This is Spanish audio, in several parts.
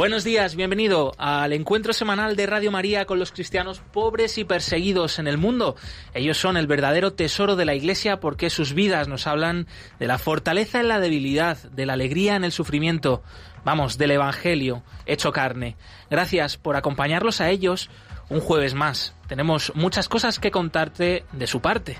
Buenos días, bienvenido al encuentro semanal de Radio María con los cristianos pobres y perseguidos en el mundo. Ellos son el verdadero tesoro de la Iglesia porque sus vidas nos hablan de la fortaleza en la debilidad, de la alegría en el sufrimiento, vamos, del Evangelio hecho carne. Gracias por acompañarlos a ellos un jueves más. Tenemos muchas cosas que contarte de su parte.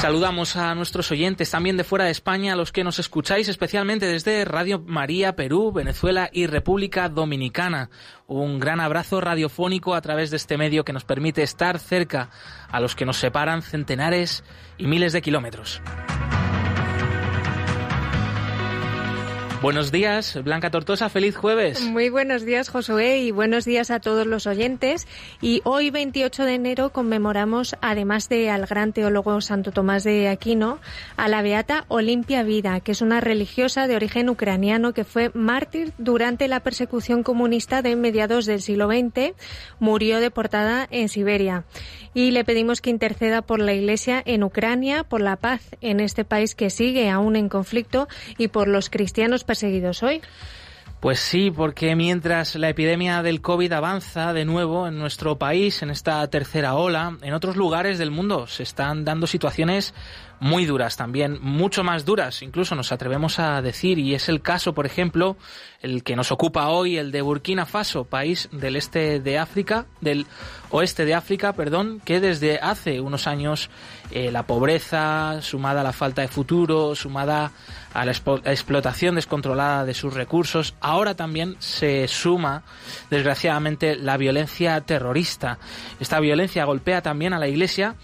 Saludamos a nuestros oyentes también de fuera de España, a los que nos escucháis especialmente desde Radio María Perú, Venezuela y República Dominicana. Un gran abrazo radiofónico a través de este medio que nos permite estar cerca a los que nos separan centenares y miles de kilómetros. Buenos días, Blanca Tortosa, feliz jueves. Muy buenos días, Josué, y buenos días a todos los oyentes. Y hoy, 28 de enero, conmemoramos, además de al gran teólogo Santo Tomás de Aquino, a la beata Olimpia Vida, que es una religiosa de origen ucraniano que fue mártir durante la persecución comunista de mediados del siglo XX. Murió deportada en Siberia. Y le pedimos que interceda por la Iglesia en Ucrania, por la paz en este país que sigue aún en conflicto y por los cristianos perseguidos hoy? Pues sí, porque mientras la epidemia del COVID avanza de nuevo en nuestro país, en esta tercera ola, en otros lugares del mundo se están dando situaciones muy duras también, mucho más duras, incluso nos atrevemos a decir, y es el caso, por ejemplo, el que nos ocupa hoy, el de Burkina Faso, país del este de África, del oeste de África, perdón, que desde hace unos años eh, la pobreza, sumada a la falta de futuro, sumada a la explotación descontrolada de sus recursos, ahora también se suma, desgraciadamente, la violencia terrorista. Esta violencia golpea también a la Iglesia,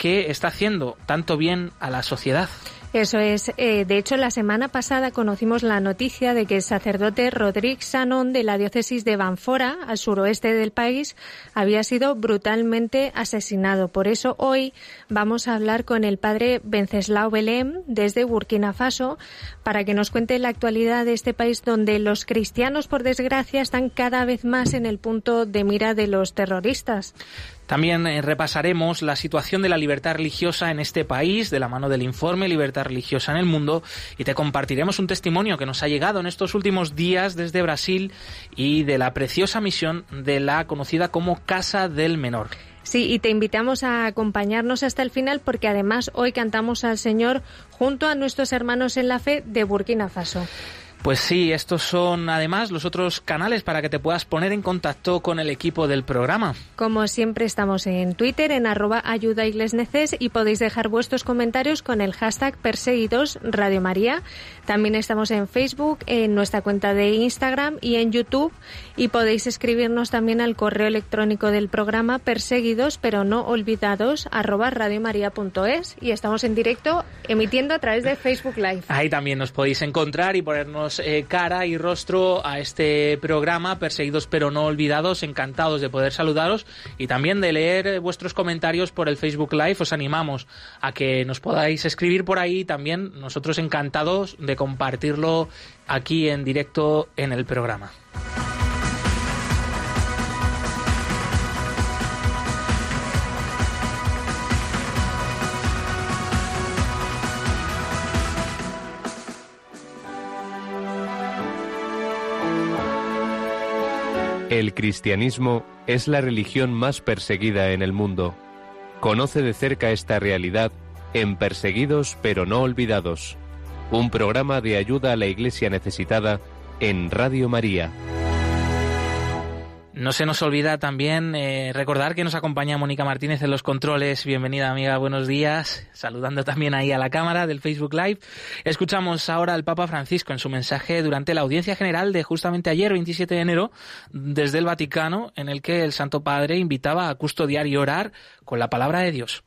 que está haciendo tanto bien a la sociedad. Eso es. Eh, de hecho, la semana pasada conocimos la noticia de que el sacerdote Rodríguez Sanón de la diócesis de Banfora, al suroeste del país, había sido brutalmente asesinado. Por eso hoy vamos a hablar con el padre Venceslao Belém desde Burkina Faso para que nos cuente la actualidad de este país donde los cristianos, por desgracia, están cada vez más en el punto de mira de los terroristas. También eh, repasaremos la situación de la libertad religiosa en este país de la mano del informe Libertad Religiosa en el Mundo y te compartiremos un testimonio que nos ha llegado en estos últimos días desde Brasil y de la preciosa misión de la conocida como Casa del Menor. Sí, y te invitamos a acompañarnos hasta el final porque además hoy cantamos al Señor junto a nuestros hermanos en la fe de Burkina Faso. Pues sí, estos son además los otros canales para que te puedas poner en contacto con el equipo del programa. Como siempre estamos en Twitter en arroba ayuda y podéis dejar vuestros comentarios con el hashtag perseguidos Radio María. También estamos en Facebook, en nuestra cuenta de Instagram y en YouTube y podéis escribirnos también al correo electrónico del programa perseguidos pero no olvidados arroba radiomaria.es y estamos en directo emitiendo a través de Facebook Live. Ahí también nos podéis encontrar y ponernos eh, cara y rostro a este programa, Perseguidos pero no olvidados, encantados de poder saludaros y también de leer vuestros comentarios por el Facebook Live. Os animamos a que nos podáis escribir por ahí también, nosotros encantados de compartirlo aquí en directo en el programa. El cristianismo es la religión más perseguida en el mundo. Conoce de cerca esta realidad en Perseguidos pero no olvidados, un programa de ayuda a la Iglesia necesitada en Radio María. No se nos olvida también eh, recordar que nos acompaña Mónica Martínez en los controles. Bienvenida amiga, buenos días. Saludando también ahí a la cámara del Facebook Live. Escuchamos ahora al Papa Francisco en su mensaje durante la audiencia general de justamente ayer, 27 de enero, desde el Vaticano, en el que el Santo Padre invitaba a custodiar y orar con la palabra de Dios.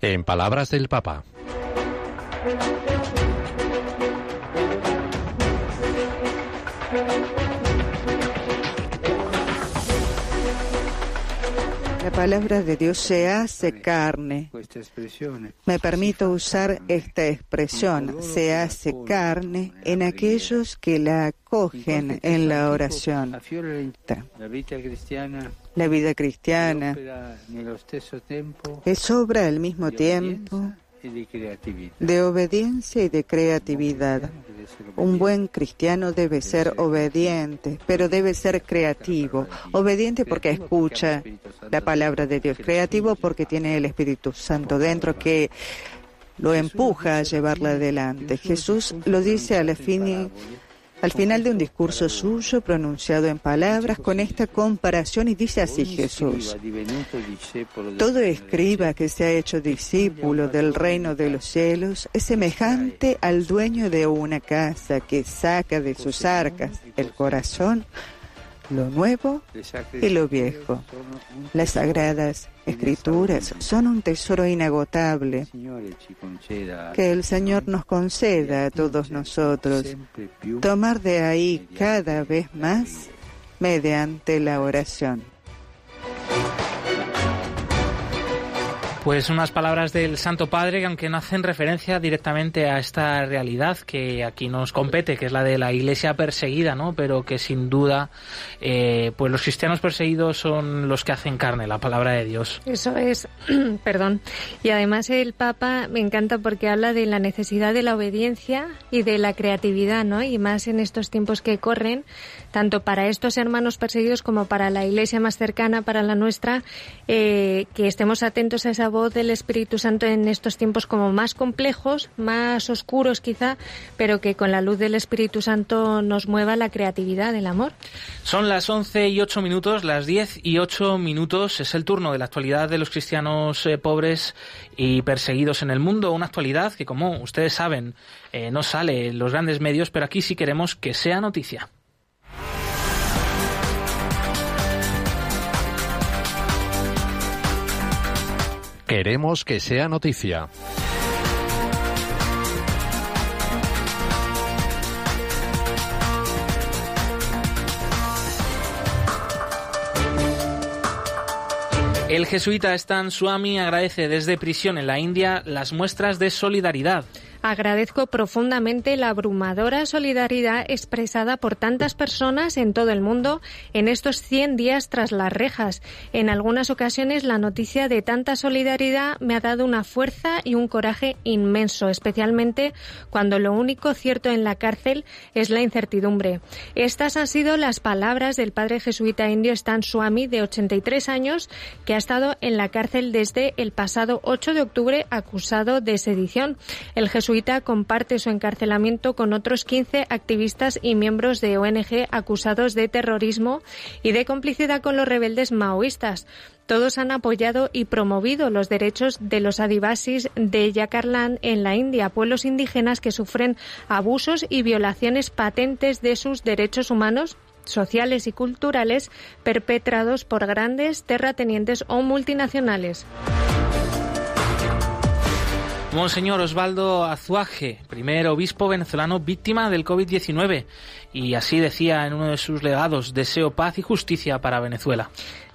En palabras del Papa. La palabra de Dios se hace carne. Me permito usar esta expresión, se hace carne en aquellos que la acogen en la oración. La vida cristiana es obra al mismo tiempo de obediencia y de creatividad. Un buen cristiano debe ser obediente, pero debe ser creativo. Obediente porque escucha la palabra de Dios. Creativo porque tiene el Espíritu Santo dentro que lo empuja a llevarla adelante. Jesús lo dice a la fin al final de un discurso suyo pronunciado en palabras con esta comparación y dice así Jesús, todo escriba que se ha hecho discípulo del reino de los cielos es semejante al dueño de una casa que saca de sus arcas el corazón lo nuevo y lo viejo. Las sagradas escrituras son un tesoro inagotable que el Señor nos conceda a todos nosotros, tomar de ahí cada vez más mediante la oración. Pues unas palabras del Santo Padre que aunque no hacen referencia directamente a esta realidad que aquí nos compete, que es la de la Iglesia perseguida, ¿no? Pero que sin duda, eh, pues los cristianos perseguidos son los que hacen carne, la palabra de Dios. Eso es, perdón. Y además el Papa me encanta porque habla de la necesidad de la obediencia y de la creatividad, ¿no? Y más en estos tiempos que corren, tanto para estos hermanos perseguidos como para la Iglesia más cercana, para la nuestra, eh, que estemos atentos a esa voz del Espíritu Santo en estos tiempos como más complejos, más oscuros quizá, pero que con la luz del Espíritu Santo nos mueva la creatividad, el amor. Son las 11 y 8 minutos, las 10 y 8 minutos. Es el turno de la actualidad de los cristianos eh, pobres y perseguidos en el mundo. Una actualidad que, como ustedes saben, eh, no sale en los grandes medios, pero aquí sí queremos que sea noticia. Queremos que sea noticia. El jesuita Stan Swami agradece desde prisión en la India las muestras de solidaridad Agradezco profundamente la abrumadora solidaridad expresada por tantas personas en todo el mundo en estos 100 días tras las rejas. En algunas ocasiones la noticia de tanta solidaridad me ha dado una fuerza y un coraje inmenso, especialmente cuando lo único cierto en la cárcel es la incertidumbre. Estas han sido las palabras del padre jesuita indio Stan Swami, de 83 años, que ha estado en la cárcel desde el pasado 8 de octubre acusado de sedición. El jesuita comparte su encarcelamiento con otros 15 activistas y miembros de ONG acusados de terrorismo y de complicidad con los rebeldes maoístas. Todos han apoyado y promovido los derechos de los adivasis de Yakarland en la India, pueblos indígenas que sufren abusos y violaciones patentes de sus derechos humanos sociales y culturales perpetrados por grandes terratenientes o multinacionales. Monseñor Osvaldo Azuaje, primer obispo venezolano víctima del COVID-19, y así decía en uno de sus legados, deseo paz y justicia para Venezuela.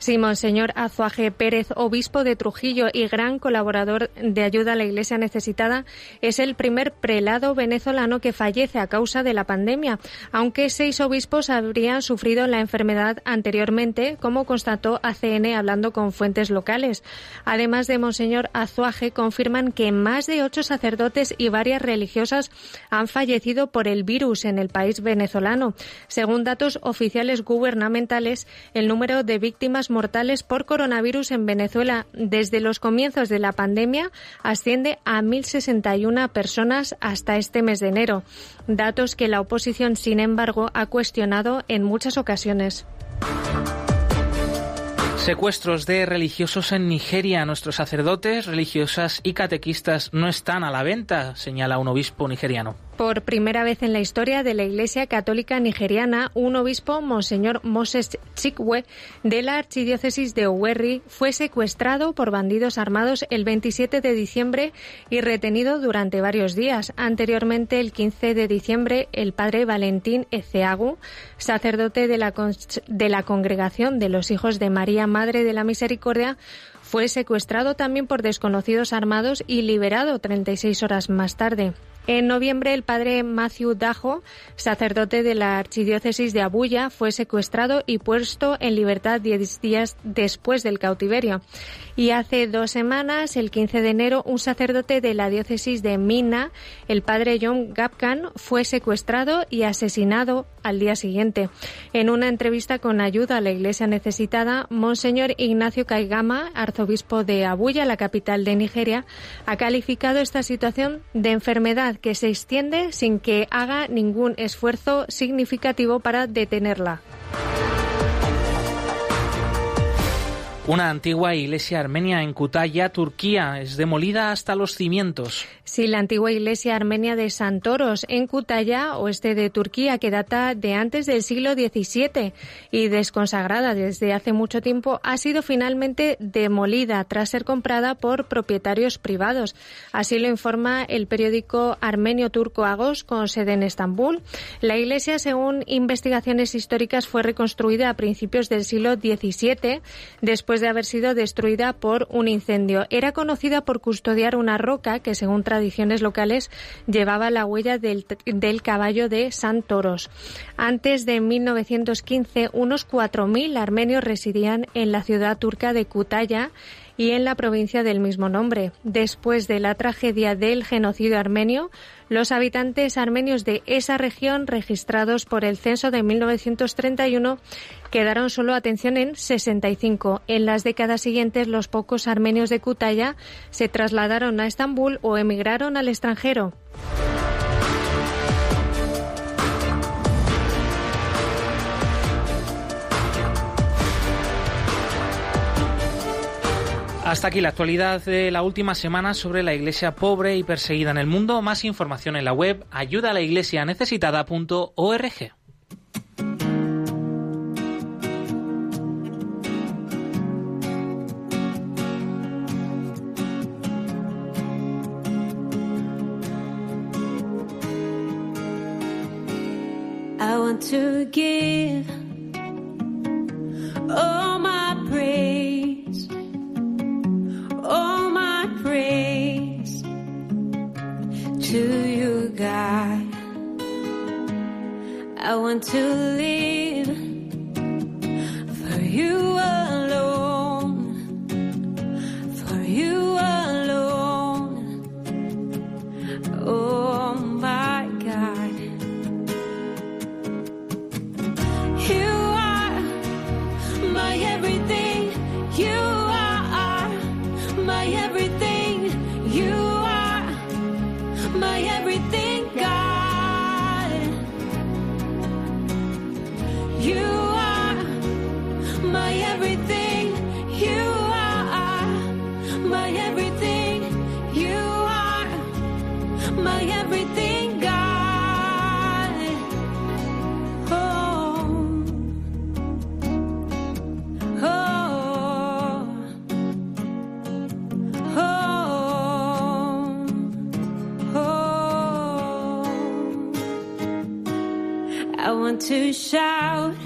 Sí, Monseñor Azuaje Pérez, obispo de Trujillo y gran colaborador de ayuda a la Iglesia necesitada, es el primer prelado venezolano que fallece a causa de la pandemia, aunque seis obispos habrían sufrido la enfermedad anteriormente, como constató ACN hablando con fuentes locales. Además de Monseñor Azuaje, confirman que más de ocho sacerdotes y varias religiosas han fallecido por el virus en el país venezolano. Según datos oficiales gubernamentales, el número de víctimas mortales por coronavirus en Venezuela desde los comienzos de la pandemia asciende a 1.061 personas hasta este mes de enero, datos que la oposición, sin embargo, ha cuestionado en muchas ocasiones. Secuestros de religiosos en Nigeria. Nuestros sacerdotes, religiosas y catequistas no están a la venta, señala un obispo nigeriano. Por primera vez en la historia de la Iglesia Católica Nigeriana, un obispo, Monseñor Moses Chikwe, de la Archidiócesis de Owerri, fue secuestrado por bandidos armados el 27 de diciembre y retenido durante varios días. Anteriormente, el 15 de diciembre, el padre Valentín Eceagu, sacerdote de la, de la Congregación de los Hijos de María, Madre de la Misericordia, fue secuestrado también por desconocidos armados y liberado 36 horas más tarde. En noviembre, el padre Matthew Dajo, sacerdote de la archidiócesis de Abuya, fue secuestrado y puesto en libertad diez días después del cautiverio. Y hace dos semanas, el 15 de enero, un sacerdote de la diócesis de Mina, el padre John Gapkan, fue secuestrado y asesinado al día siguiente. En una entrevista con ayuda a la Iglesia necesitada, Monseñor Ignacio Caigama, arzobispo de Abuya, la capital de Nigeria, ha calificado esta situación de enfermedad que se extiende sin que haga ningún esfuerzo significativo para detenerla. Una antigua iglesia armenia en Kutaya, Turquía, es demolida hasta los cimientos. Sí, la antigua iglesia armenia de Santoros, en Kutaya, oeste de Turquía, que data de antes del siglo XVII y desconsagrada desde hace mucho tiempo, ha sido finalmente demolida tras ser comprada por propietarios privados. Así lo informa el periódico armenio turco Agos, con sede en Estambul. La iglesia, según investigaciones históricas, fue reconstruida a principios del siglo XVII, después después de haber sido destruida por un incendio. Era conocida por custodiar una roca que, según tradiciones locales, llevaba la huella del, del caballo de San Toros. Antes de 1915, unos 4.000 armenios residían en la ciudad turca de Kutaya y en la provincia del mismo nombre. Después de la tragedia del genocidio armenio, los habitantes armenios de esa región registrados por el censo de 1931 quedaron solo atención en 65. En las décadas siguientes, los pocos armenios de Kutaya se trasladaron a Estambul o emigraron al extranjero. Hasta aquí la actualidad de la última semana sobre la iglesia pobre y perseguida en el mundo. Más información en la web ayudalaiglesianecesitada.org. I want to give I want to live to shout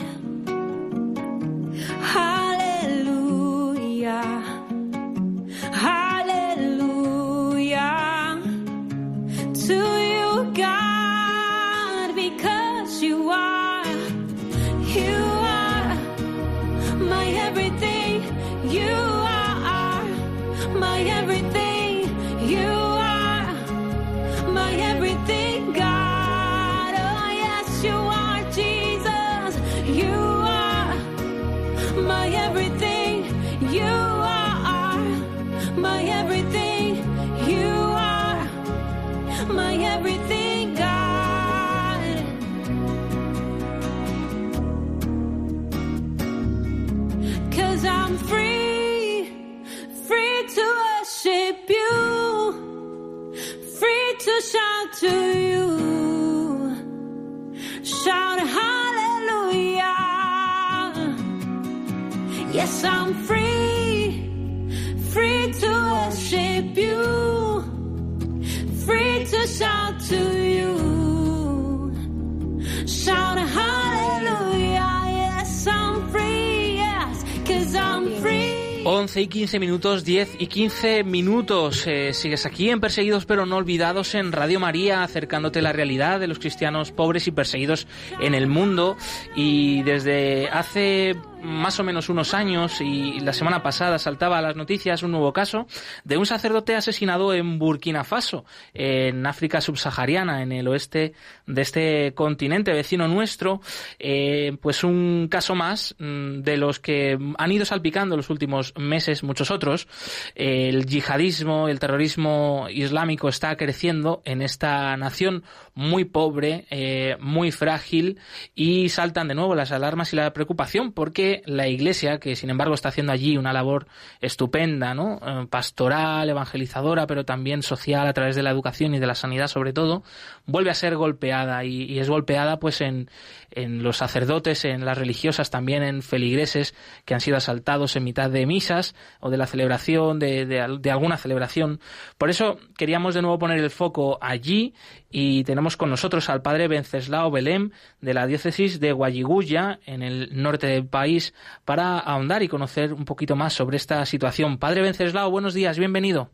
11 y 15 minutos, 10 y 15 minutos. Sigues aquí en Perseguidos pero no olvidados en Radio María, acercándote la realidad de los cristianos pobres y perseguidos en el mundo. Y desde hace más o menos unos años y la semana pasada saltaba a las noticias un nuevo caso de un sacerdote asesinado en Burkina Faso, en África subsahariana, en el oeste de este continente vecino nuestro. Eh, pues un caso más mm, de los que han ido salpicando los últimos meses muchos otros. El yihadismo, el terrorismo islámico está creciendo en esta nación muy pobre, eh, muy frágil y saltan de nuevo las alarmas y la preocupación porque la Iglesia, que sin embargo está haciendo allí una labor estupenda, ¿no? Eh, pastoral, evangelizadora, pero también social a través de la educación y de la sanidad sobre todo, vuelve a ser golpeada y, es golpeada pues en, en los sacerdotes, en las religiosas, también en feligreses que han sido asaltados en mitad de misas o de la celebración, de, de alguna celebración. Por eso queríamos de nuevo poner el foco allí y tenemos con nosotros al padre Venceslao Belém de la diócesis de Guayiguya en el norte del país para ahondar y conocer un poquito más sobre esta situación. Padre Venceslao, buenos días, bienvenido.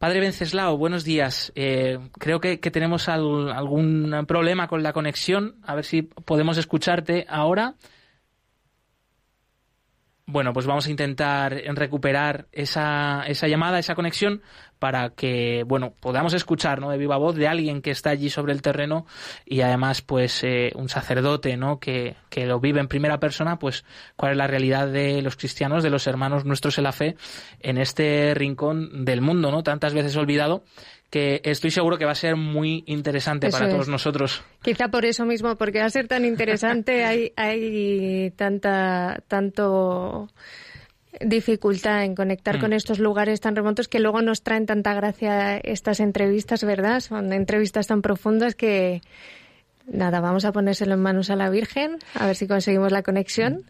Padre Venceslao, buenos días. Eh, creo que, tenemos algún problema con la conexión. A ver si podemos escucharte ahora. Bueno, pues vamos a intentar recuperar esa, esa llamada, esa conexión, para que, bueno, podamos escuchar, ¿no? De viva voz de alguien que está allí sobre el terreno y además, pues, eh, un sacerdote, ¿no? Que, que lo vive en primera persona, pues, cuál es la realidad de los cristianos, de los hermanos nuestros en la fe, en este rincón del mundo, ¿no? Tantas veces olvidado que estoy seguro que va a ser muy interesante para todos nosotros. Quizá por eso mismo, porque va a ser tan interesante, hay, hay tanta, tanto dificultad en conectar Mm. con estos lugares tan remotos que luego nos traen tanta gracia estas entrevistas, ¿verdad? Son entrevistas tan profundas que nada, vamos a ponérselo en manos a la Virgen, a ver si conseguimos la conexión.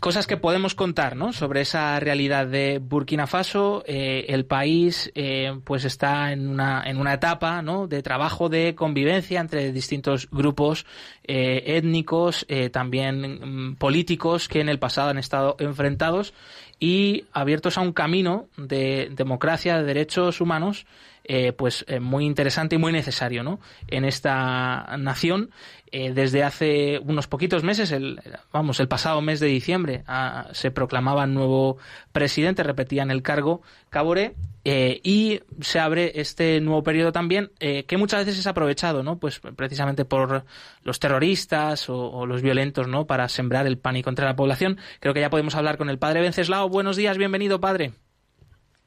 cosas que podemos contar ¿no? sobre esa realidad de Burkina Faso. Eh, el país eh, pues está en una, en una etapa de trabajo de convivencia entre distintos grupos eh, étnicos, eh, también mm, políticos que en el pasado han estado enfrentados y abiertos a un camino de democracia, de derechos humanos, eh, pues eh, muy interesante y muy necesario ¿no? en esta nación. Eh, desde hace unos poquitos meses, el, vamos, el pasado mes de diciembre, ah, se proclamaba nuevo presidente, repetían el cargo Caboré, y se abre este nuevo periodo también, que muchas veces es aprovechado, ¿no? Pues precisamente por los terroristas o, o los violentos, ¿no? Para sembrar el pánico entre la población. Creo que ya podemos hablar con el padre Venceslao. Buenos días, bienvenido, padre.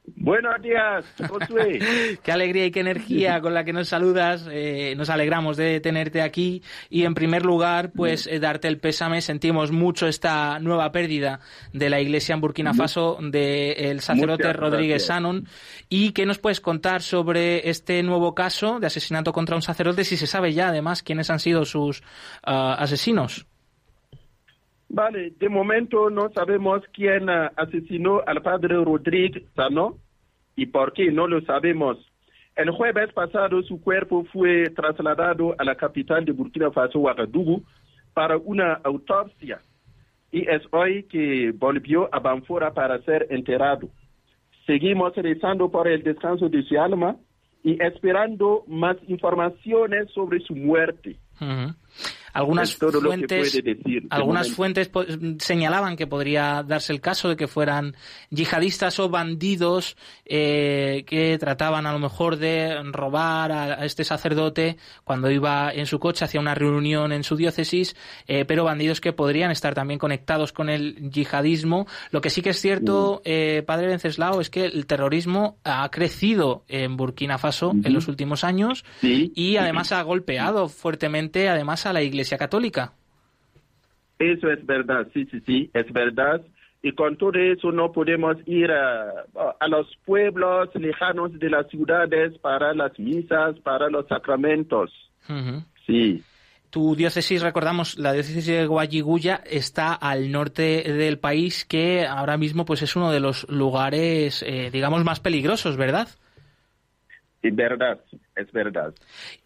Buenos días, Josué. qué alegría y qué energía con la que nos saludas. Eh, nos alegramos de tenerte aquí y en primer lugar, pues eh, darte el pésame. Sentimos mucho esta nueva pérdida de la Iglesia en Burkina Faso del sacerdote Muchas Rodríguez. Sanon. ¿Y qué nos puedes contar sobre este nuevo caso de asesinato contra un sacerdote? Si se sabe ya, además, quiénes han sido sus ah, asesinos. Vale, de momento no sabemos quién ah, asesinó al padre Rodríguez Sano y por qué no lo sabemos. El jueves pasado su cuerpo fue trasladado a la capital de Burkina Faso, Ouagadougou, para una autopsia y es hoy que volvió a Banfora para ser enterrado. Seguimos rezando por el descanso de su alma y esperando más informaciones sobre su muerte. Algunas fuentes, decir de algunas fuentes señalaban que podría darse el caso de que fueran yihadistas o bandidos eh, que trataban a lo mejor de robar a, este sacerdote cuando iba en su coche hacia una reunión en su diócesis, eh, pero bandidos que podrían estar también conectados con el yihadismo. Lo que sí que es cierto, eh, padre Venceslao, es que el terrorismo ha crecido en Burkina Faso en los últimos años Sí. y además ha golpeado fuertemente además a la Iglesia Católica. Eso es verdad, sí, sí, sí, es verdad. Y con todo eso no podemos ir a, a los pueblos lejanos de las ciudades para las misas, para los sacramentos. Sí. Tu diócesis, recordamos, la diócesis de Guayiguya está al norte del país, que ahora mismo pues es uno de los lugares, eh, digamos, más peligrosos, ¿verdad? Es verdad, es verdad.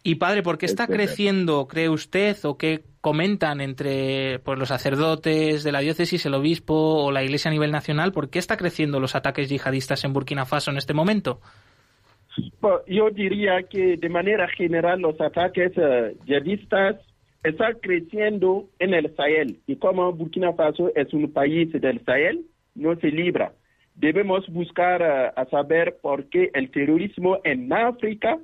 Y padre, ¿por qué está creciendo, cree usted, o qué comentan entre pues, los sacerdotes de la diócesis, el obispo o la iglesia a nivel nacional? ¿Por qué está creciendo los ataques yihadistas en Burkina Faso en este momento? yo diría que de manera general los ataques uh, yihadistas están creciendo en el Sahel y como Burkina Faso es un país del Sahel, no se libra debemos buscar eh, a saber por qué el terrorismo en África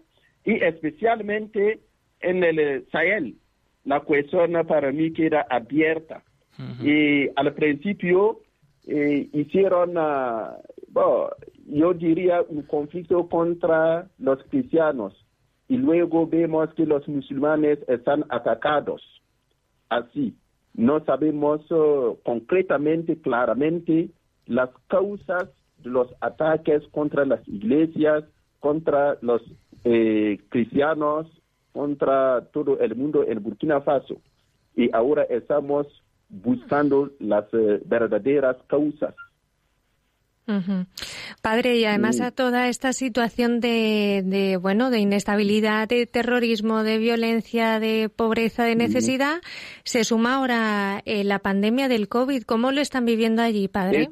y especialmente en el eh, Sahel. La cuestión para mí queda abierta. Y al principio eh, hicieron, ah, yo diría, un conflicto contra los cristianos. Y luego vemos que los musulmanes están atacados. Así, no sabemos oh, concretamente, claramente, las causas de los ataques contra las iglesias, contra los eh, cristianos, contra todo el mundo en Burkina Faso. Y ahora estamos buscando las eh, verdaderas causas. Padre, y además a toda esta situación de, de, bueno, de inestabilidad, de terrorismo, de violencia, de pobreza, de necesidad, se suma ahora eh, la pandemia del COVID. ¿Cómo lo están viviendo allí, padre?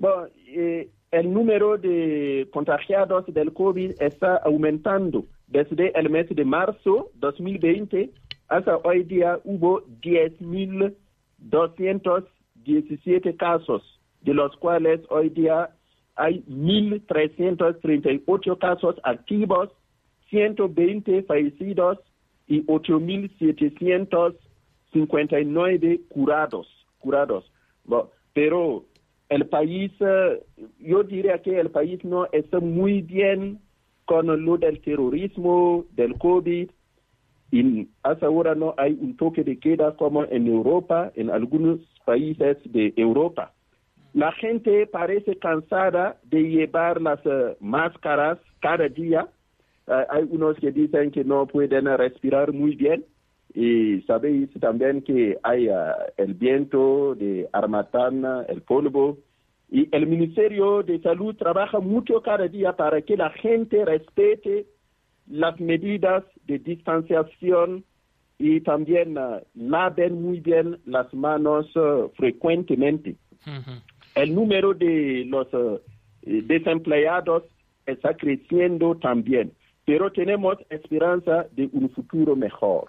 Bueno, eh, el número de contagiados del COVID está aumentando. Desde el mes de marzo 2020 hasta hoy día hubo 10.217 casos, de los cuales hoy día hay 1.338 casos activos, 120 fallecidos y 8.759 curados. curados. pero el país, eh, yo diría que el país no está muy bien con lo del terrorismo, del COVID, y hasta ahora no hay un toque de queda como en Europa, en algunos países de Europa. La gente parece cansada de llevar las eh, máscaras cada día. Eh, hay unos que dicen que no pueden respirar muy bien. Y sabéis también que hay el viento de Armatana, el polvo. Y el Ministerio de Salud trabaja mucho cada día para que la gente respete las medidas de distanciación y también uh, laven muy bien las manos uh, frecuentemente. El número de los uh, desempleados está creciendo también, pero tenemos esperanza de un futuro mejor.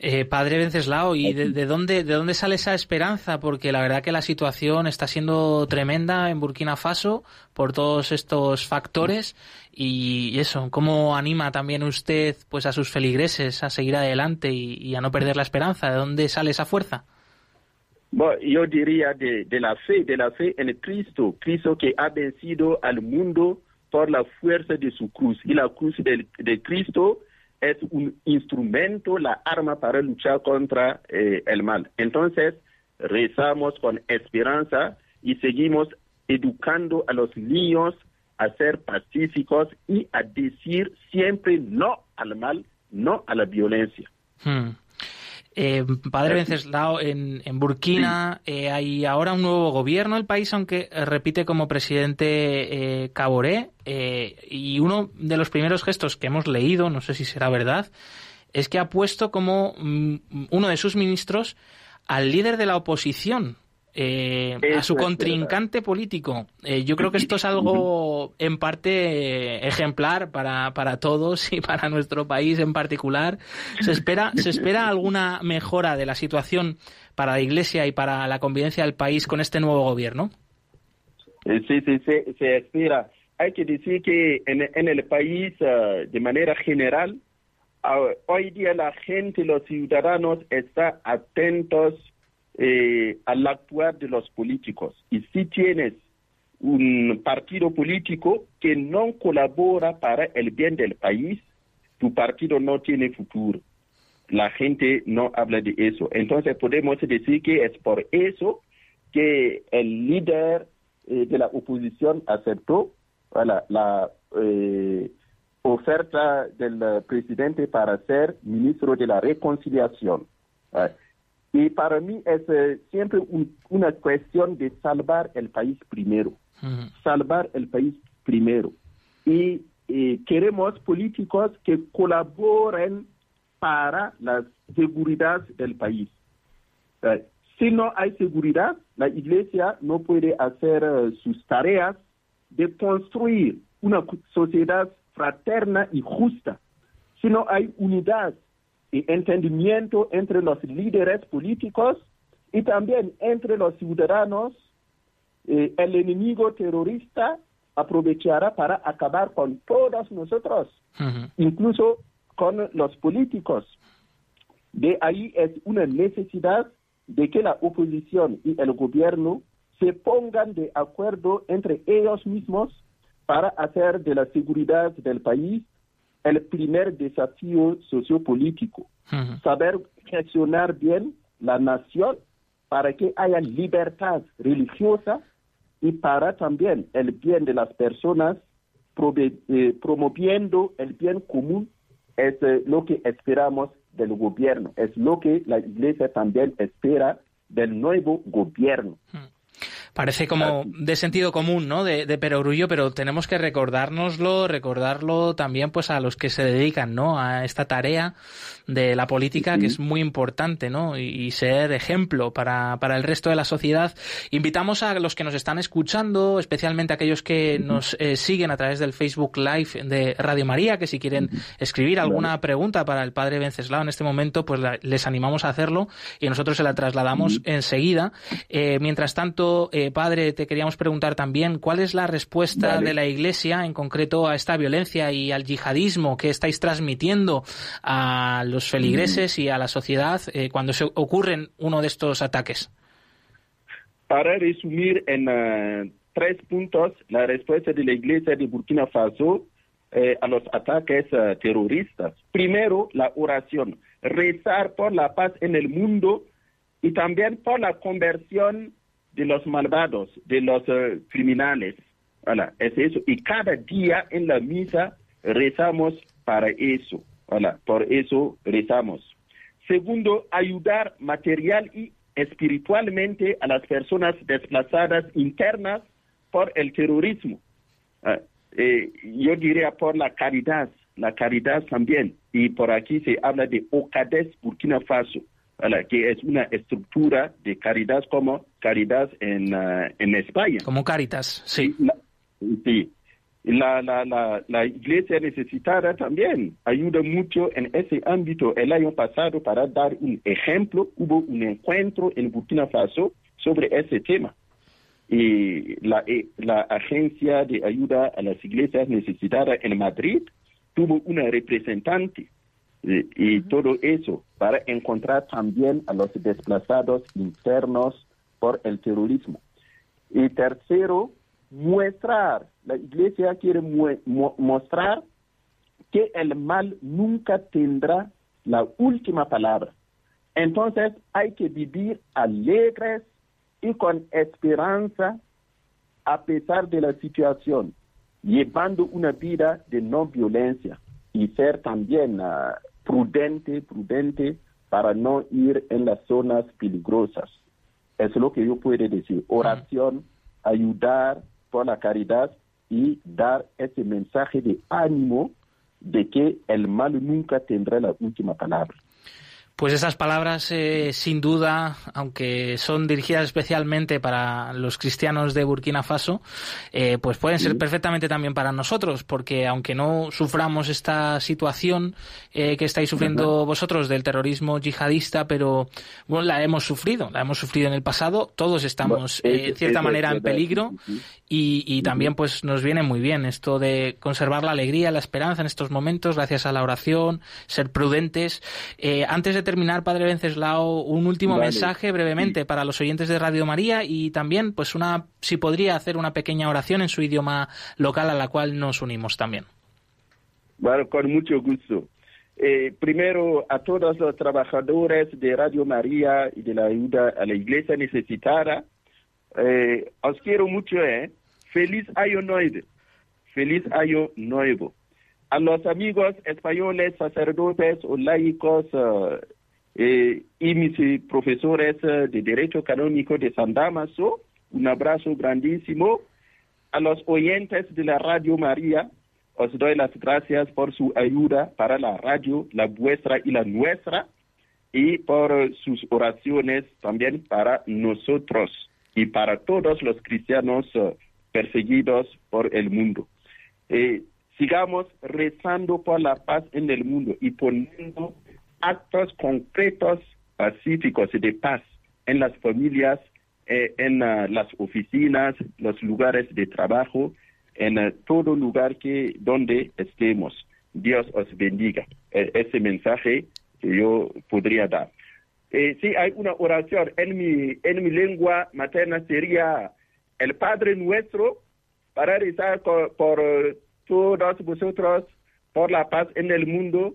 Eh, padre Venceslao, ¿y de, dónde, de dónde sale esa esperanza? Porque la verdad que la situación está siendo tremenda en Burkina Faso por todos estos factores y eso, ¿cómo anima también usted pues a sus feligreses a seguir adelante y, a no perder la esperanza? ¿De dónde sale esa fuerza? Bueno, yo diría de, la fe, de la fe en Cristo, Cristo que ha vencido al mundo por la fuerza de su cruz y la cruz de Cristo es un instrumento, la arma para luchar contra eh, el mal. Entonces, rezamos con esperanza y seguimos educando a los niños a ser pacíficos y a decir siempre no al mal, no a la violencia. Hmm. Eh, padre Venceslao, en, Burkina eh, hay ahora un nuevo gobierno el país, aunque repite como presidente eh, Caboré. Eh, y uno de los primeros gestos que hemos leído, no sé si será verdad, es que ha puesto como mm, uno de sus ministros al líder de la oposición, eh, a su contrincante político. Eh, yo creo que esto es algo en parte ejemplar para, para todos y para nuestro país en particular. ¿Se espera, ¿Se espera alguna mejora de la situación para la Iglesia y para la convivencia del país con este nuevo gobierno? Eh, sí, sí, sí se espera. Hay que decir que en, en el país, de manera general, hoy día la gente, los ciudadanos están atentos eh, al actuar de los políticos. Y si tienes un partido político que no colabora para el bien del país, tu partido no tiene futuro. La gente no habla de eso. Entonces podemos decir que es por eso que el líder eh, de la oposición aceptó la eh, oferta del eh, presidente para ser ministro de la reconciliación. Eh, y para mí es eh, siempre una cuestión de salvar el país primero, salvar el país primero. Y, queremos políticos que colaboren para la seguridad del país. si no hay seguridad, la iglesia no puede hacer sus tareas de construir una sociedad fraterna y justa, si no hay unidad y entendimiento entre los líderes políticos y también entre los ciudadanos, eh, el enemigo terrorista aprovechará para acabar con todos nosotros, incluso con los políticos. De ahí es una necesidad de que la oposición y el gobierno se pongan de acuerdo entre ellos mismos para hacer de la seguridad del país el primer desafío sociopolítico. Saber gestionar bien la nación para que haya libertad religiosa y para también el bien de las personas, eh, promoviendo el bien común, es eh, lo que esperamos del gobierno, es lo que la iglesia también espera del nuevo gobierno. Parece como de sentido común, ¿no? De, de perogrullo, pero tenemos que recordárnoslo, recordarlo también pues a los que se dedican, ¿no? A esta tarea de la política que es muy importante, ¿no? Y, ser ejemplo para, para el resto de la sociedad. Invitamos a los que nos están escuchando, especialmente aquellos que nos eh, siguen a través del Facebook Live de Radio María, que si quieren escribir alguna pregunta para el padre Venceslao en este momento, pues les animamos a hacerlo y nosotros se la trasladamos enseguida. Eh, mientras tanto, eh, padre, te queríamos preguntar también cuál es la respuesta de la Iglesia en concreto a esta violencia y al yihadismo que estáis transmitiendo a los feligreses y a la sociedad eh, cuando se ocurren uno de estos ataques. Para resumir en eh, tres puntos la respuesta de la Iglesia de Burkina Faso eh, a los ataques terroristas. Primero, la oración, rezar por la paz en el mundo y también por la conversión de los malvados, de los eh, criminales. Es eso. Y cada día en la misa rezamos para eso. Por eso rezamos. Segundo, ayudar material y espiritualmente a las personas desplazadas internas por el terrorismo. Ah, eh, yo diría por la caridad, la caridad también. Y por aquí se habla de Ocades Burkina Faso que es una estructura de caridad como caridad en, uh, en España. Como Caritas, sí. La, sí. La, la, la, la, iglesia necesitada también ayuda mucho en ese ámbito. El año pasado, para dar un ejemplo, hubo un encuentro en Burkina Faso sobre ese tema. Y la, eh, la agencia de ayuda a las iglesias necesitadas en Madrid tuvo una representante y, todo eso para encontrar también a los desplazados internos por el terrorismo. Y tercero, mostrar, la iglesia quiere mostrar que el mal nunca tendrá la última palabra. Entonces hay que vivir alegres y con esperanza a pesar de la situación, llevando una vida de no violencia y ser también uh, prudente, prudente para no ir en las zonas peligrosas. Es lo que yo puedo decir. Oración, ayudar por la caridad y dar ese mensaje de ánimo de que el mal nunca tendrá la última palabra. Pues esas palabras, eh, sin duda, aunque son dirigidas especialmente para los cristianos de Burkina Faso, eh, pues pueden ser perfectamente también para nosotros, porque aunque no suframos esta situación eh, que estáis sufriendo vosotros del terrorismo yihadista, pero bueno, la hemos sufrido, la hemos sufrido en el pasado, todos estamos en cierta manera en peligro y, y también pues nos viene muy bien esto de conservar la alegría, la esperanza en estos momentos, gracias a la oración, ser prudentes. antes de terminar, Padre Venceslao, un último mensaje brevemente para los oyentes de Radio María y también, pues, una, si podría hacer una pequeña oración en su idioma local a la cual nos unimos también. Bueno, con mucho gusto. Eh, primero, a todos los trabajadores de Radio María y de la ayuda a la iglesia necesitada, eh, os quiero mucho, ¿eh? Feliz año nuevo. Feliz año nuevo. a los amigos españoles, sacerdotes o laicos eh, y mis profesores de Derecho Canónico de San Damaso, un abrazo grandísimo. A los oyentes de la Radio María, os doy las gracias por su ayuda para la radio, la vuestra y la nuestra, y por sus oraciones también para nosotros y para todos los cristianos perseguidos por el mundo. Eh, sigamos rezando por la paz en el mundo y poniendo actos concretos pacíficos de paz en las familias, eh, en uh, las oficinas, los lugares de trabajo, en uh, todo lugar que donde estemos. Dios os bendiga. E ese mensaje que yo podría dar. Eh, si hay una oración en mi, en mi lengua materna sería el Padre Nuestro para rezar por, por todos vosotros, por la paz en el mundo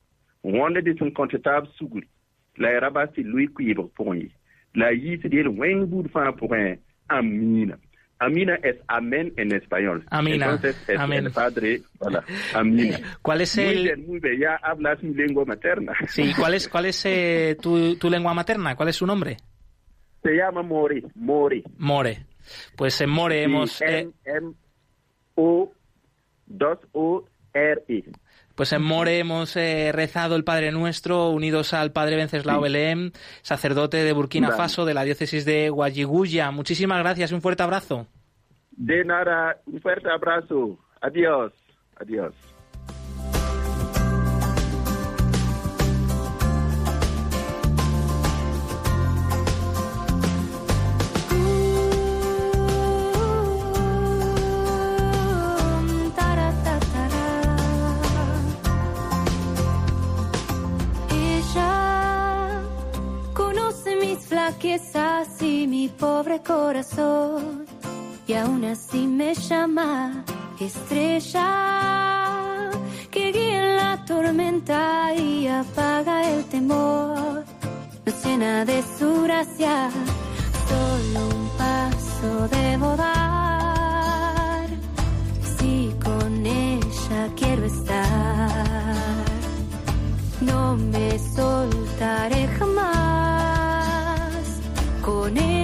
Wonda de tun kontatab suguri. La raba si lui kuibo ponyi. La yisi de wen bud fan point. Amina. Amina es amén en español. Amina. Entonces es Amén. el padre. Hola. Amina. ¿Cuál es Muy el bien, muy bien. Ya hablas mi lengua materna. sí, cuál es cuál es eh, tu, tu lengua materna? ¿Cuál es su nombre? Se llama Mori. Mori. More. Pues en More hemos eh, M, M, O, dos O, R, I. Pues en More hemos eh, rezado el Padre Nuestro, unidos al Padre Venceslao Belém, sacerdote de Burkina Vale. Faso, de la diócesis de Guayiguya. Muchísimas gracias y un fuerte abrazo. De nada, un fuerte abrazo. Adiós. Adiós. Mis flaquezas y mi pobre corazón y aún así me llama estrella que guía en la tormenta y apaga el temor. Nos llena de su gracia, solo un paso debo dar. Si con ella quiero estar. No me soltaré jamás. Con ella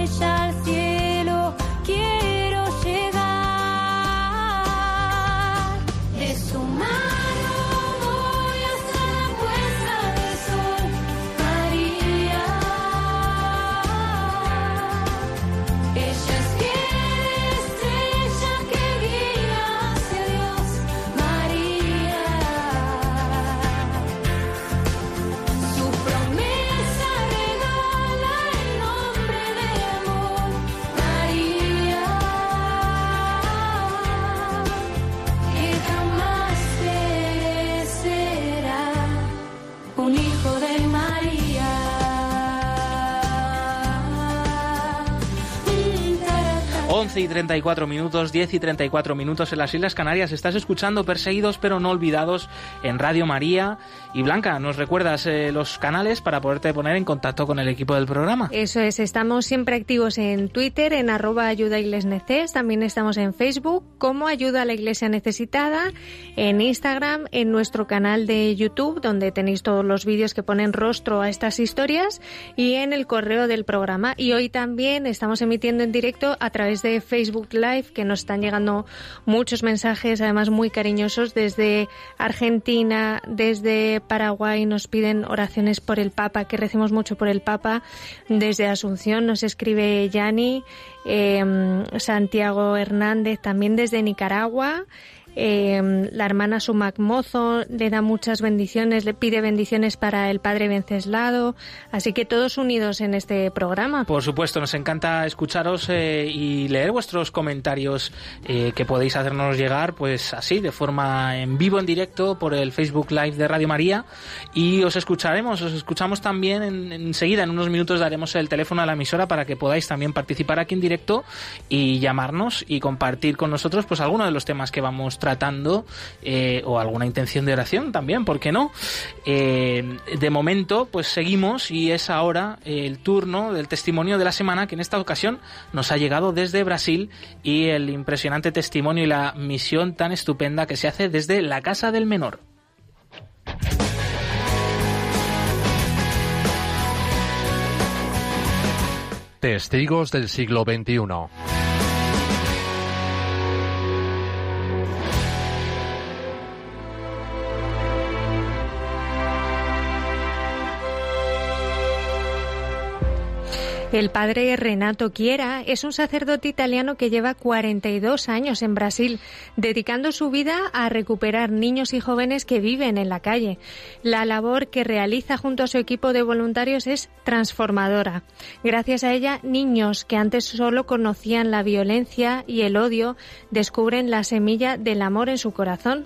11 y 34 minutos, 10 y 34 minutos en las Islas Canarias. Estás escuchando Perseguidos pero no olvidados en Radio María. Y Blanca, ¿nos recuerdas eh, los canales para poderte poner en contacto con el equipo del programa? Eso es, estamos siempre activos en Twitter, en arroba ayuda iglesneces, también estamos en Facebook como ayuda a la iglesia necesitada, en Instagram, en nuestro canal de YouTube, donde tenéis todos los vídeos que ponen rostro a estas historias, y en el correo del programa. Y hoy también estamos emitiendo en directo a través de Facebook Live, que nos están llegando muchos mensajes, además muy cariñosos, desde Argentina, desde Paraguay, nos piden oraciones por el Papa, que recemos mucho por el Papa. Desde Asunción nos escribe Yani, eh, Santiago Hernández, también desde Nicaragua. Eh, la hermana Sumac Mozo le da muchas bendiciones, le pide bendiciones para el padre Venceslado. Así que todos unidos en este programa. Por supuesto, nos encanta escucharos eh, y leer vuestros comentarios eh, que podéis hacernos llegar, pues así, de forma en vivo, en directo, por el Facebook Live de Radio María. Y os escucharemos, os escuchamos también enseguida, en unos minutos daremos el teléfono a la emisora para que podáis también participar aquí en directo y llamarnos y compartir con nosotros pues algunos de los temas que vamos tratando eh, o alguna intención de oración también, ¿por qué no? de momento, pues seguimos y es ahora el turno del testimonio de la semana que en esta ocasión nos ha llegado desde Brasil y el impresionante testimonio y la misión tan estupenda que se hace desde la Casa del Menor. Testigos del siglo XXI. El padre Renato Chiera es un sacerdote italiano que lleva 42 años en Brasil, dedicando su vida a recuperar niños y jóvenes que viven en la calle. La labor que realiza junto a su equipo de voluntarios es transformadora. Gracias a ella, niños que antes solo conocían la violencia y el odio descubren la semilla del amor en su corazón.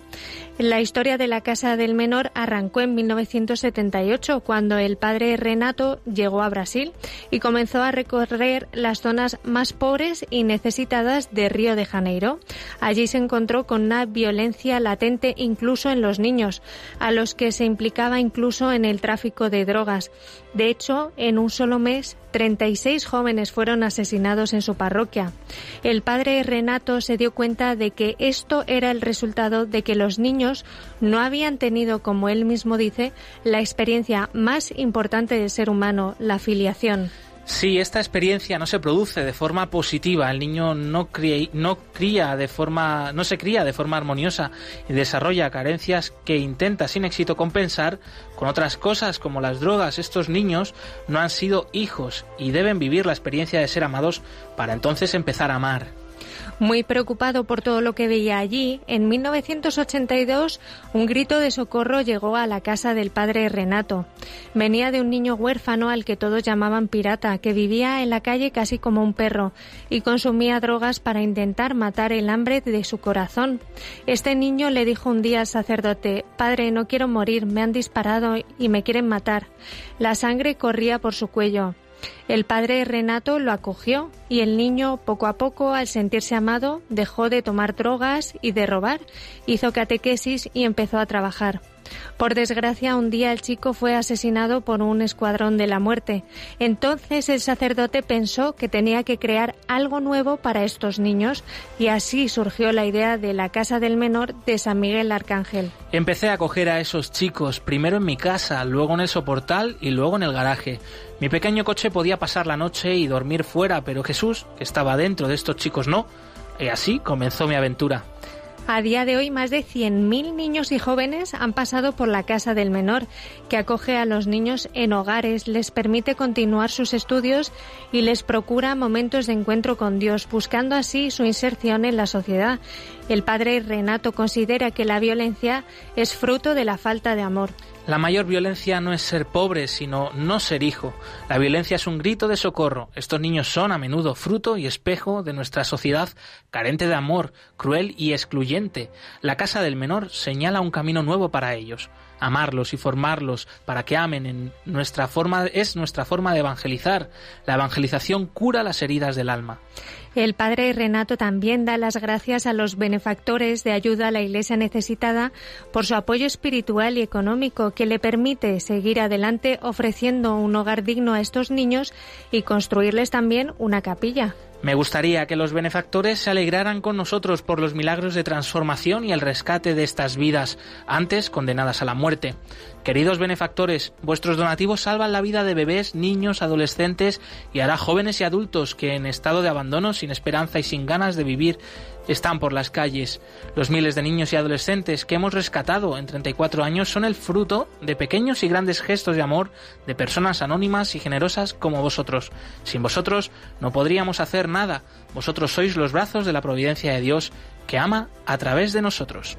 La historia de la Casa del Menor arrancó en 1978, cuando el padre Renato llegó a Brasil y comenzó a recorrer las zonas más pobres y necesitadas de Río de Janeiro. Allí se encontró con una violencia latente incluso en los niños, a los que se implicaba incluso en el tráfico de drogas. De hecho, en un solo mes, 36 jóvenes fueron asesinados en su parroquia. El padre Renato se dio cuenta de que esto era el resultado de que los niños no habían tenido, como él mismo dice, la experiencia más importante del ser humano, la filiación. Si esta experiencia no se produce de forma positiva, el niño no cría, no se cría de forma armoniosa y desarrolla carencias que intenta sin éxito compensar con otras cosas como las drogas. Estos niños no han sido hijos y deben vivir la experiencia de ser amados para entonces empezar a amar. Muy preocupado por todo lo que veía allí, en 1982 un grito de socorro llegó a la casa del padre Renato. Venía de un niño huérfano al que todos llamaban pirata, que vivía en la calle casi como un perro y consumía drogas para intentar matar el hambre de su corazón. Este niño le dijo un día al sacerdote, Padre, no quiero morir, me han disparado y me quieren matar. La sangre corría por su cuello. El padre Renato lo acogió y el niño, poco a poco, al sentirse amado, dejó de tomar drogas y de robar, hizo catequesis y empezó a trabajar. Por desgracia, un día el chico fue asesinado por un escuadrón de la muerte. Entonces el sacerdote pensó que tenía que crear algo nuevo para estos niños y así surgió la idea de la Casa del Menor de San Miguel Arcángel. Empecé a acoger a esos chicos, primero en mi casa, luego en el soportal y luego en el garaje. Mi pequeño coche podía pasar la noche y dormir fuera, pero Jesús, que estaba dentro de estos chicos, no. Y así comenzó mi aventura. A día de hoy, más de 100.000 niños y jóvenes han pasado por la Casa del Menor, que acoge a los niños en hogares, les permite continuar sus estudios y les procura momentos de encuentro con Dios, buscando así su inserción en la sociedad. El padre Renato considera que la violencia es fruto de la falta de amor. La mayor violencia no es ser pobre, sino no ser hijo. La violencia es un grito de socorro. Estos niños son a menudo fruto y espejo de nuestra sociedad carente de amor, cruel y excluyente. La casa del menor señala un camino nuevo para ellos amarlos y formarlos para que amen en nuestra forma es nuestra forma de evangelizar. La evangelización cura las heridas del alma. El padre Renato también da las gracias a los benefactores de ayuda a la Iglesia necesitada por su apoyo espiritual y económico que le permite seguir adelante ofreciendo un hogar digno a estos niños y construirles también una capilla. Me gustaría que los benefactores se alegraran con nosotros por los milagros de transformación y el rescate de estas vidas, antes condenadas a la muerte. Queridos benefactores, vuestros donativos salvan la vida de bebés, niños, adolescentes y hará jóvenes y adultos que en estado de abandono, sin esperanza y sin ganas de vivir, están por las calles. Los miles de niños y adolescentes que hemos rescatado en 34 años son el fruto de pequeños y grandes gestos de amor de personas anónimas y generosas como vosotros. Sin vosotros no podríamos hacer nada. Vosotros sois los brazos de la providencia de Dios que ama a través de nosotros.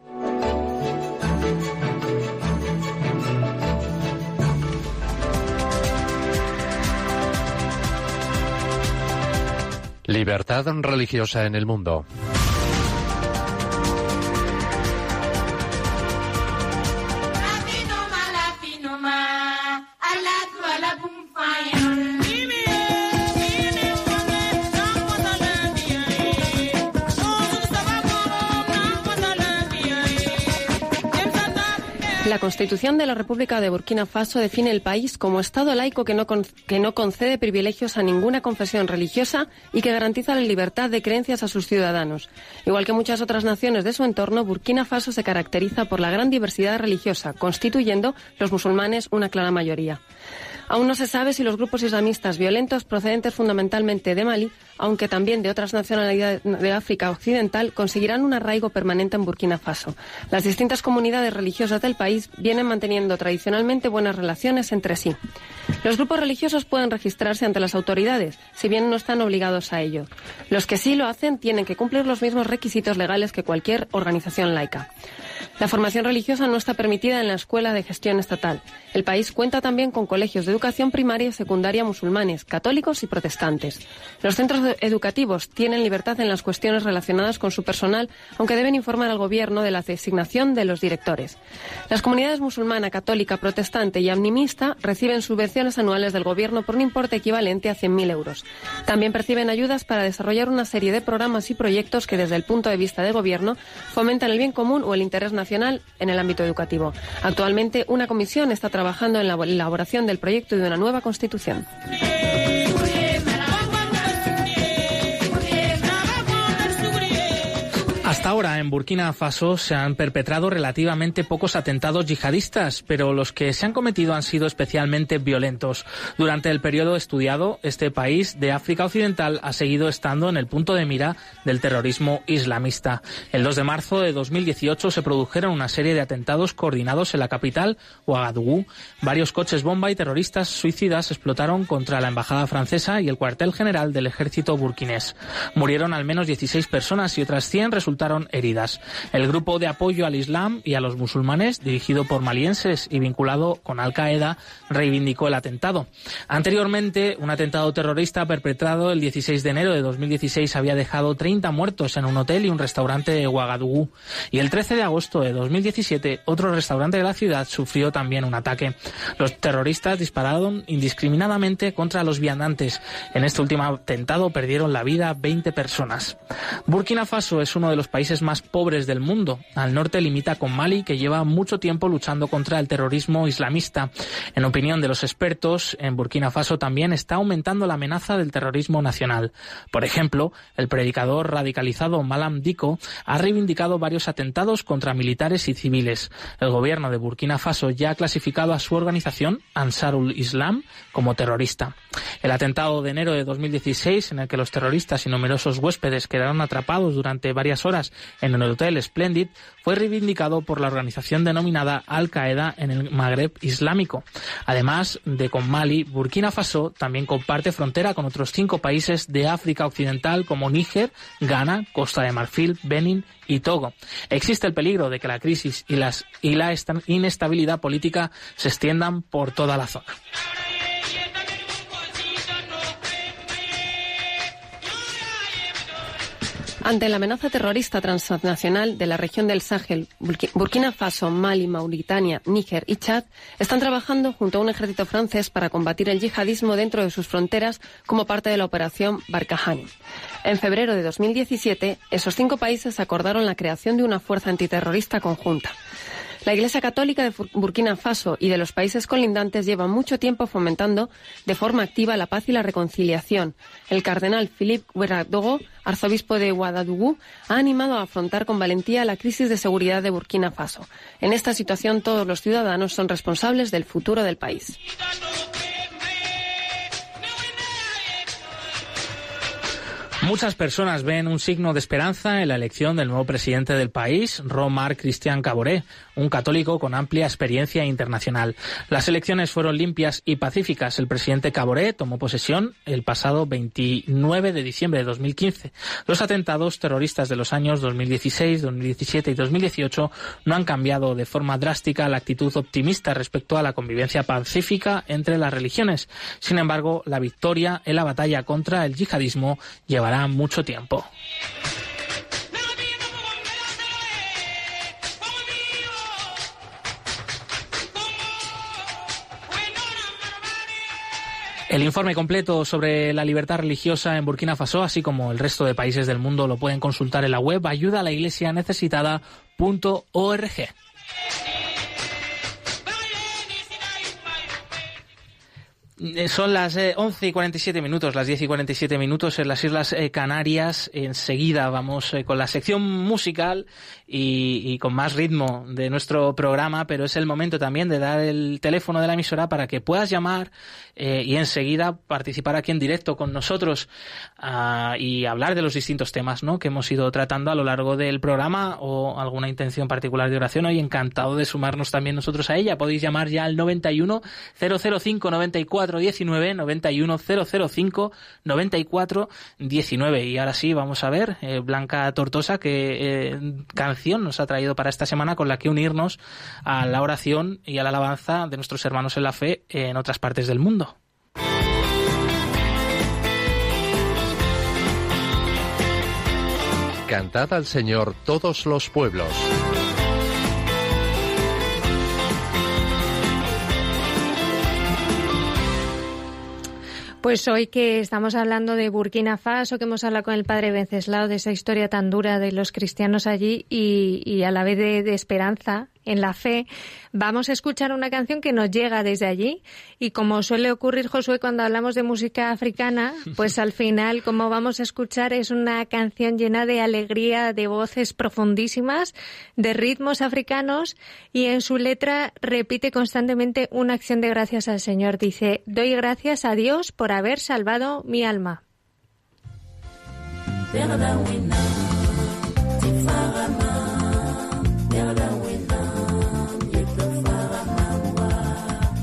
Libertad religiosa en el mundo. La Constitución de la República de Burkina Faso define el país como Estado laico que no, que no concede privilegios a ninguna confesión religiosa y que garantiza la libertad de creencias a sus ciudadanos. Igual que muchas otras naciones de su entorno, Burkina Faso se caracteriza por la gran diversidad religiosa, constituyendo los musulmanes una clara mayoría. Aún no se sabe si los grupos islamistas violentos procedentes fundamentalmente de Mali, aunque también de otras nacionalidades de África Occidental, conseguirán un arraigo permanente en Burkina Faso. Las distintas comunidades religiosas del país vienen manteniendo tradicionalmente buenas relaciones entre sí. Los grupos religiosos pueden registrarse ante las autoridades, si bien no están obligados a ello. Los que sí lo hacen tienen que cumplir los mismos requisitos legales que cualquier organización laica. La formación religiosa no está permitida en la Escuela de Gestión Estatal. El país cuenta también con colegios de educación primaria y secundaria musulmanes, católicos y protestantes. Los centros educativos tienen libertad en las cuestiones relacionadas con su personal, aunque deben informar al gobierno de la designación de los directores. Las comunidades musulmana, católica, protestante y animista reciben subvenciones anuales del gobierno por un importe equivalente a 100.000 euros. También perciben ayudas para desarrollar una serie de programas y proyectos que desde el punto de vista de gobierno fomentan el bien común o el interés nacional en el ámbito educativo. Actualmente, una comisión está trabajando en la elaboración del proyecto de una nueva constitución. Hasta ahora en Burkina Faso se han perpetrado relativamente pocos atentados yihadistas, pero los que se han cometido han sido especialmente violentos. Durante el periodo estudiado, este país de África Occidental ha seguido estando en el punto de mira del terrorismo islamista. El 2 de marzo de 2018 se produjeron una serie de atentados coordinados en la capital, Ouagadougou. Varios coches bomba y terroristas suicidas explotaron contra la embajada francesa y el cuartel general del ejército burkinés. Murieron al menos 16 personas y otras 100 resultaron heridas. El grupo de apoyo al Islam y a los musulmanes, dirigido por malienses y vinculado con Al Qaeda, reivindicó el atentado. Anteriormente, un atentado terrorista perpetrado el 16 de enero de 2016 había dejado 30 muertos en un hotel y un restaurante de Ouagadougou. Y el 13 de agosto de 2017, otro restaurante de la ciudad sufrió también un ataque. Los terroristas dispararon indiscriminadamente contra los viandantes. En este último atentado perdieron la vida 20 personas. Burkina Faso es uno de los países más pobres del mundo. Al norte limita con Mali, que lleva mucho tiempo luchando contra el terrorismo islamista. En opinión de los expertos, en Burkina Faso también está aumentando la amenaza del terrorismo nacional. Por ejemplo, el predicador radicalizado Malam Diko ha reivindicado varios atentados contra militares y civiles. El gobierno de Burkina Faso ya ha clasificado a su organización, Ansarul Islam, como terrorista. El atentado de enero de 2016, en el que los terroristas y numerosos huéspedes quedaron atrapados durante varias horas en el Hotel Splendid fue reivindicado por la organización denominada Al-Qaeda en el Magreb Islámico. Además de con Mali, Burkina Faso también comparte frontera con otros cinco países de África Occidental como Níger, Ghana, Costa de Marfil, Benin y Togo. Existe el peligro de que la crisis y la inestabilidad política se extiendan por toda la zona. Ante la amenaza terrorista transnacional de la región del Sáhel, Burkina Faso, Mali, Mauritania, Níger y Chad están trabajando junto a un ejército francés para combatir el yihadismo dentro de sus fronteras como parte de la operación Barkhane. En febrero de 2017, esos cinco países acordaron la creación de una fuerza antiterrorista conjunta. La Iglesia Católica de Burkina Faso y de los países colindantes lleva mucho tiempo fomentando de forma activa la paz y la reconciliación. El cardenal Philippe Ouedraogo, arzobispo de Ouagadougou, ha animado a afrontar con valentía la crisis de seguridad de Burkina Faso. En esta situación todos los ciudadanos son responsables del futuro del país. Muchas personas ven un signo de esperanza en la elección del nuevo presidente del país, Romar Cristian Caboré, un católico con amplia experiencia internacional. Las elecciones fueron limpias y pacíficas. El presidente Caboré tomó posesión el pasado 29 de diciembre de 2015. Los atentados terroristas de los años 2016, 2017 y 2018 no han cambiado de forma drástica la actitud optimista respecto a la convivencia pacífica entre las religiones. Sin embargo, la victoria en la batalla contra el yihadismo llevará mucho tiempo. El informe completo sobre la libertad religiosa en Burkina Faso, así como el resto de países del mundo, lo pueden consultar en la web ayuda a la. Eh, son las 11 eh, y 47 minutos, las 10 y 47 minutos en las Islas eh, Canarias. Enseguida vamos con la sección musical y, con más ritmo de nuestro programa, pero es el momento también de dar el teléfono de la emisora para que puedas llamar y enseguida participar aquí en directo con nosotros ah, y hablar de los distintos temas ¿no? que hemos ido tratando a lo largo del programa o alguna intención particular de oración. Hoy encantado de sumarnos también nosotros a ella. Podéis llamar ya al 91 005 94 19 91 005 94 19. Y ahora sí, vamos a ver, eh, Blanca Tortosa, qué eh, nos ha traído para esta semana con la que unirnos a la oración y a la alabanza de nuestros hermanos en la fe en otras partes del mundo. Cantad al Señor todos los pueblos. Pues hoy que estamos hablando de Burkina Faso, que hemos hablado con el padre Venceslao de esa historia tan dura de los cristianos allí y, a la vez de esperanza, en la fe, vamos a escuchar una canción que nos llega desde allí y como suele ocurrir Josué cuando hablamos de música africana, pues al final como vamos a escuchar es una canción llena de alegría, de voces profundísimas, de ritmos africanos y en su letra repite constantemente una acción de gracias al Señor. Dice, doy gracias a Dios por haber salvado mi alma.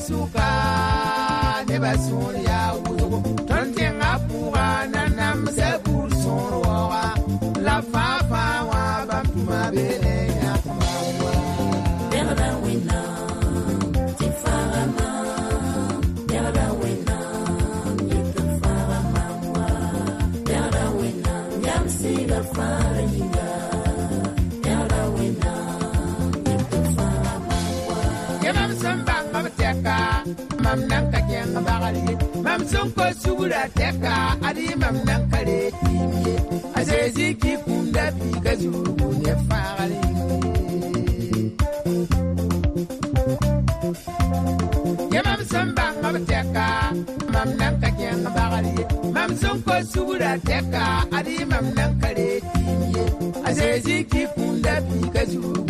basuka ne basuulyawo mam nan ka kẽng bagle mam sẽn ko sugra tɛka ad mam nan ka ree tɩɩm ye a see ziki kũnda piiga zurugu ne faagle yẽ mam sẽn bãng b tɛka mam nan ka kẽng bagle mam sẽn ko sugra tɛka ad mam nan ka ree tɩɩm ye a see ziki kũnda piiga zurugu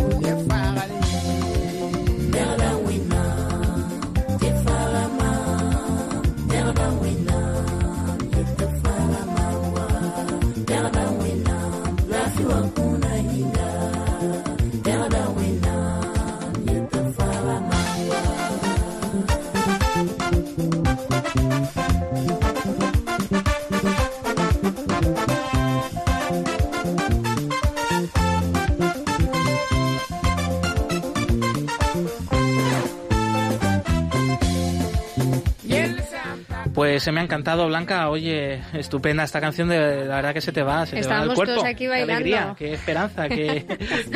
se me ha encantado, Blanca. Oye, estupenda esta canción, de la verdad que se te va, se te va el cuerpo. todos aquí Qué bailando. alegría, qué esperanza, qué,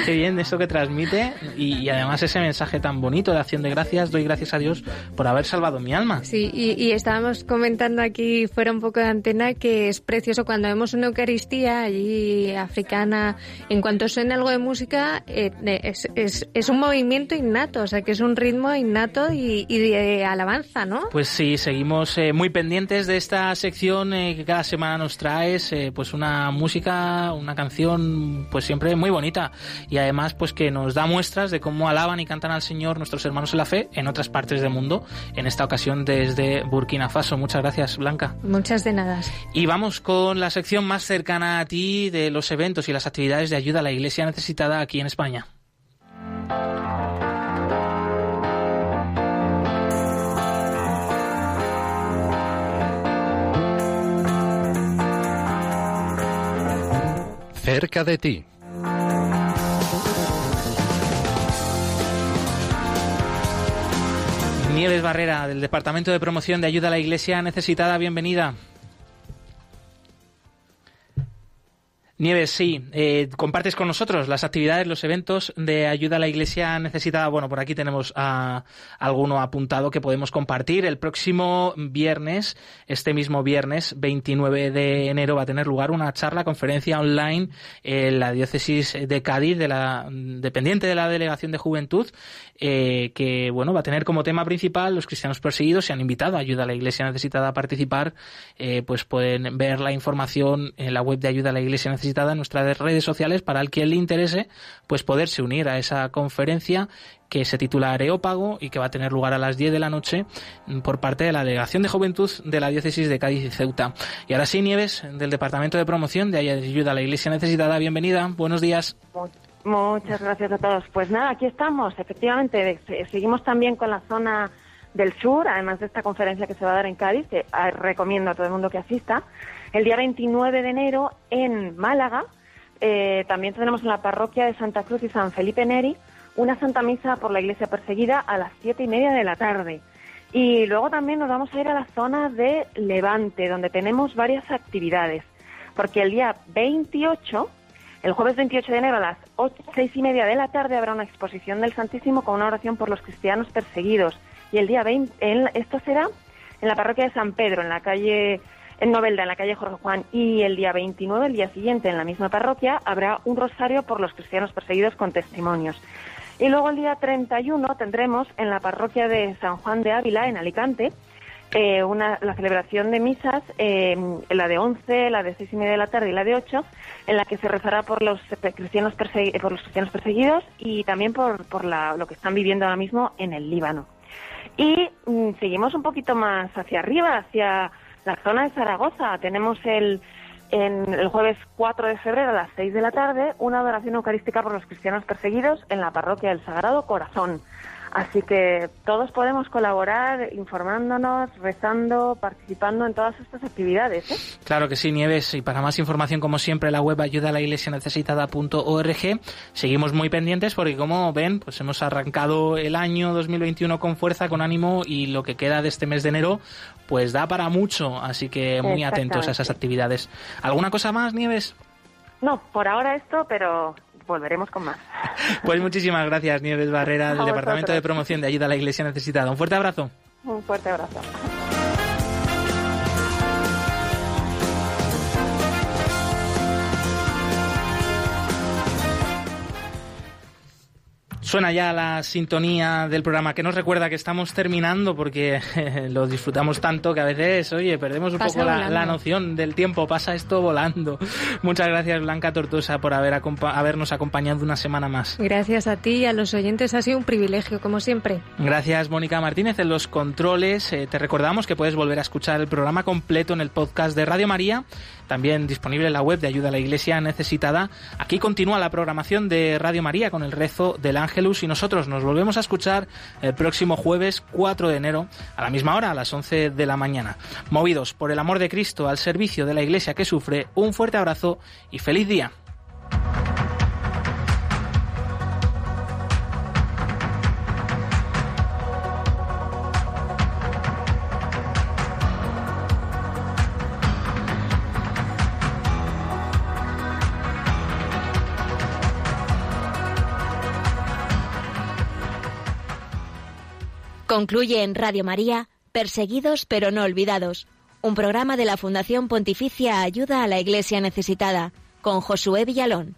qué bien eso que transmite. Y, y además ese mensaje tan bonito de acción de gracias. Doy gracias a Dios por haber salvado mi alma. Sí, y, y estábamos comentando aquí fuera un poco de antena que es precioso cuando vemos una Eucaristía allí africana, en cuanto suena algo de música, eh, es, es, es un movimiento innato, o sea que es un ritmo innato y, y de alabanza, ¿no? Pues sí, seguimos eh, muy pendientes de esta sección eh, que cada semana nos traes, eh, pues una música, una canción, pues siempre muy bonita y además pues que nos da muestras de cómo alaban y cantan al Señor nuestros hermanos en la fe en otras partes del mundo, en esta ocasión desde Burkina Faso. Muchas gracias, Blanca. Muchas de nada. Y vamos con la sección más cercana a ti de los eventos y las actividades de ayuda a la Iglesia necesitada aquí en España. Cerca de ti. Nieves Barrera, del Departamento de Promoción de Ayuda a la Iglesia Necesitada, bienvenida. Nieves, sí, eh, compartes con nosotros las actividades, los eventos de ayuda a la iglesia necesitada. Bueno, por aquí tenemos a, alguno apuntado que podemos compartir. El próximo viernes, este mismo viernes, 29 de enero, va a tener lugar una charla, conferencia online en la diócesis de Cádiz, de la, dependiente de la Delegación de Juventud, eh, que bueno, va a tener como tema principal los cristianos perseguidos. Se han invitado a ayuda a la iglesia necesitada a participar. Eh, pues pueden ver la información en la web de ayuda a la iglesia necesitada en nuestras redes sociales para el que le interese pues poderse unir a esa conferencia que se titula Areópago y que va a tener lugar a las 10 de la noche por parte de la Delegación de Juventud de la Diócesis de Cádiz y Ceuta. Y ahora sí, Nieves, del Departamento de Promoción de Ayuda a la Iglesia Necesitada, bienvenida, buenos días. Muchas gracias a todos. Pues nada, aquí estamos, efectivamente. se- Seguimos también con la zona del sur, además de esta conferencia que se va a dar en Cádiz, que ah, recomiendo a todo el mundo que asista. El día 29 de enero en Málaga, eh, también tendremos en la parroquia de Santa Cruz y San Felipe Neri una Santa Misa por la Iglesia Perseguida a las siete y media de la tarde. Y luego también nos vamos a ir a la zona de Levante, donde tenemos varias actividades, porque el día 28 el jueves 28 de enero a las ocho- seis y media de la tarde habrá una exposición del Santísimo con una oración por los cristianos perseguidos. Y el día 20, en- esto será en la parroquia de San Pedro, en la calle, en Novelda, en la calle Jorge Juan. Y el día 29, el día siguiente, en la misma parroquia, habrá un rosario por los cristianos perseguidos con testimonios. Y luego el día 31 tendremos en la parroquia de San Juan de Ávila, en Alicante, eh, una, la celebración de misas, eh, la de 11, la de 6 y media de la tarde y la de 8, en la que se rezará por los eh, cristianos, por los cristianos perseguidos y también por, por la- lo que están viviendo ahora mismo en el Líbano. Y mm, seguimos un poquito más hacia arriba, hacia la zona de Zaragoza. Tenemos el, en el jueves 4 de febrero a las 6 de la tarde una adoración eucarística por los cristianos perseguidos en la parroquia del Sagrado Corazón. Así que todos podemos colaborar informándonos, rezando, participando en todas estas actividades. ¿eh? Claro que sí, Nieves. Y para más información, como siempre, la web ayuda a la iglesia necesitada.org. Seguimos muy pendientes porque, como ven, pues hemos arrancado el año 2021 con fuerza, con ánimo y lo que queda de este mes de enero, pues da para mucho. Así que muy atentos a esas actividades. ¿Alguna cosa más, Nieves? No, por ahora esto, pero volveremos con más. Pues muchísimas gracias, Nieves Barrera, del Departamento de. Promoción de Ayuda a la Iglesia Necesitada. Un fuerte abrazo. Un fuerte abrazo. Suena ya la sintonía del programa que nos recuerda que estamos terminando porque lo disfrutamos tanto que a veces, oye, perdemos un poco la, noción del tiempo. Pasa esto volando. Muchas gracias, Blanca Tortosa, por haber habernos acompañado una semana más. Gracias a ti y a los oyentes. Ha sido un privilegio, como siempre. Gracias, Mónica Martínez, en los controles. Eh, te recordamos que puedes volver a escuchar el programa completo en el podcast de Radio María también disponible en la web de Ayuda a la Iglesia Necesitada. Aquí continúa la programación de Radio María con el rezo del Ángelus y nosotros nos volvemos a escuchar el próximo jueves 4 de enero a la misma hora, a las 11 de la mañana. Movidos por el amor de Cristo al servicio de la Iglesia que sufre, un fuerte abrazo y feliz día. Concluye en Radio María, Perseguidos pero no olvidados, un programa de la Fundación Pontificia Ayuda a la Iglesia Necesitada, con Josué Villalón.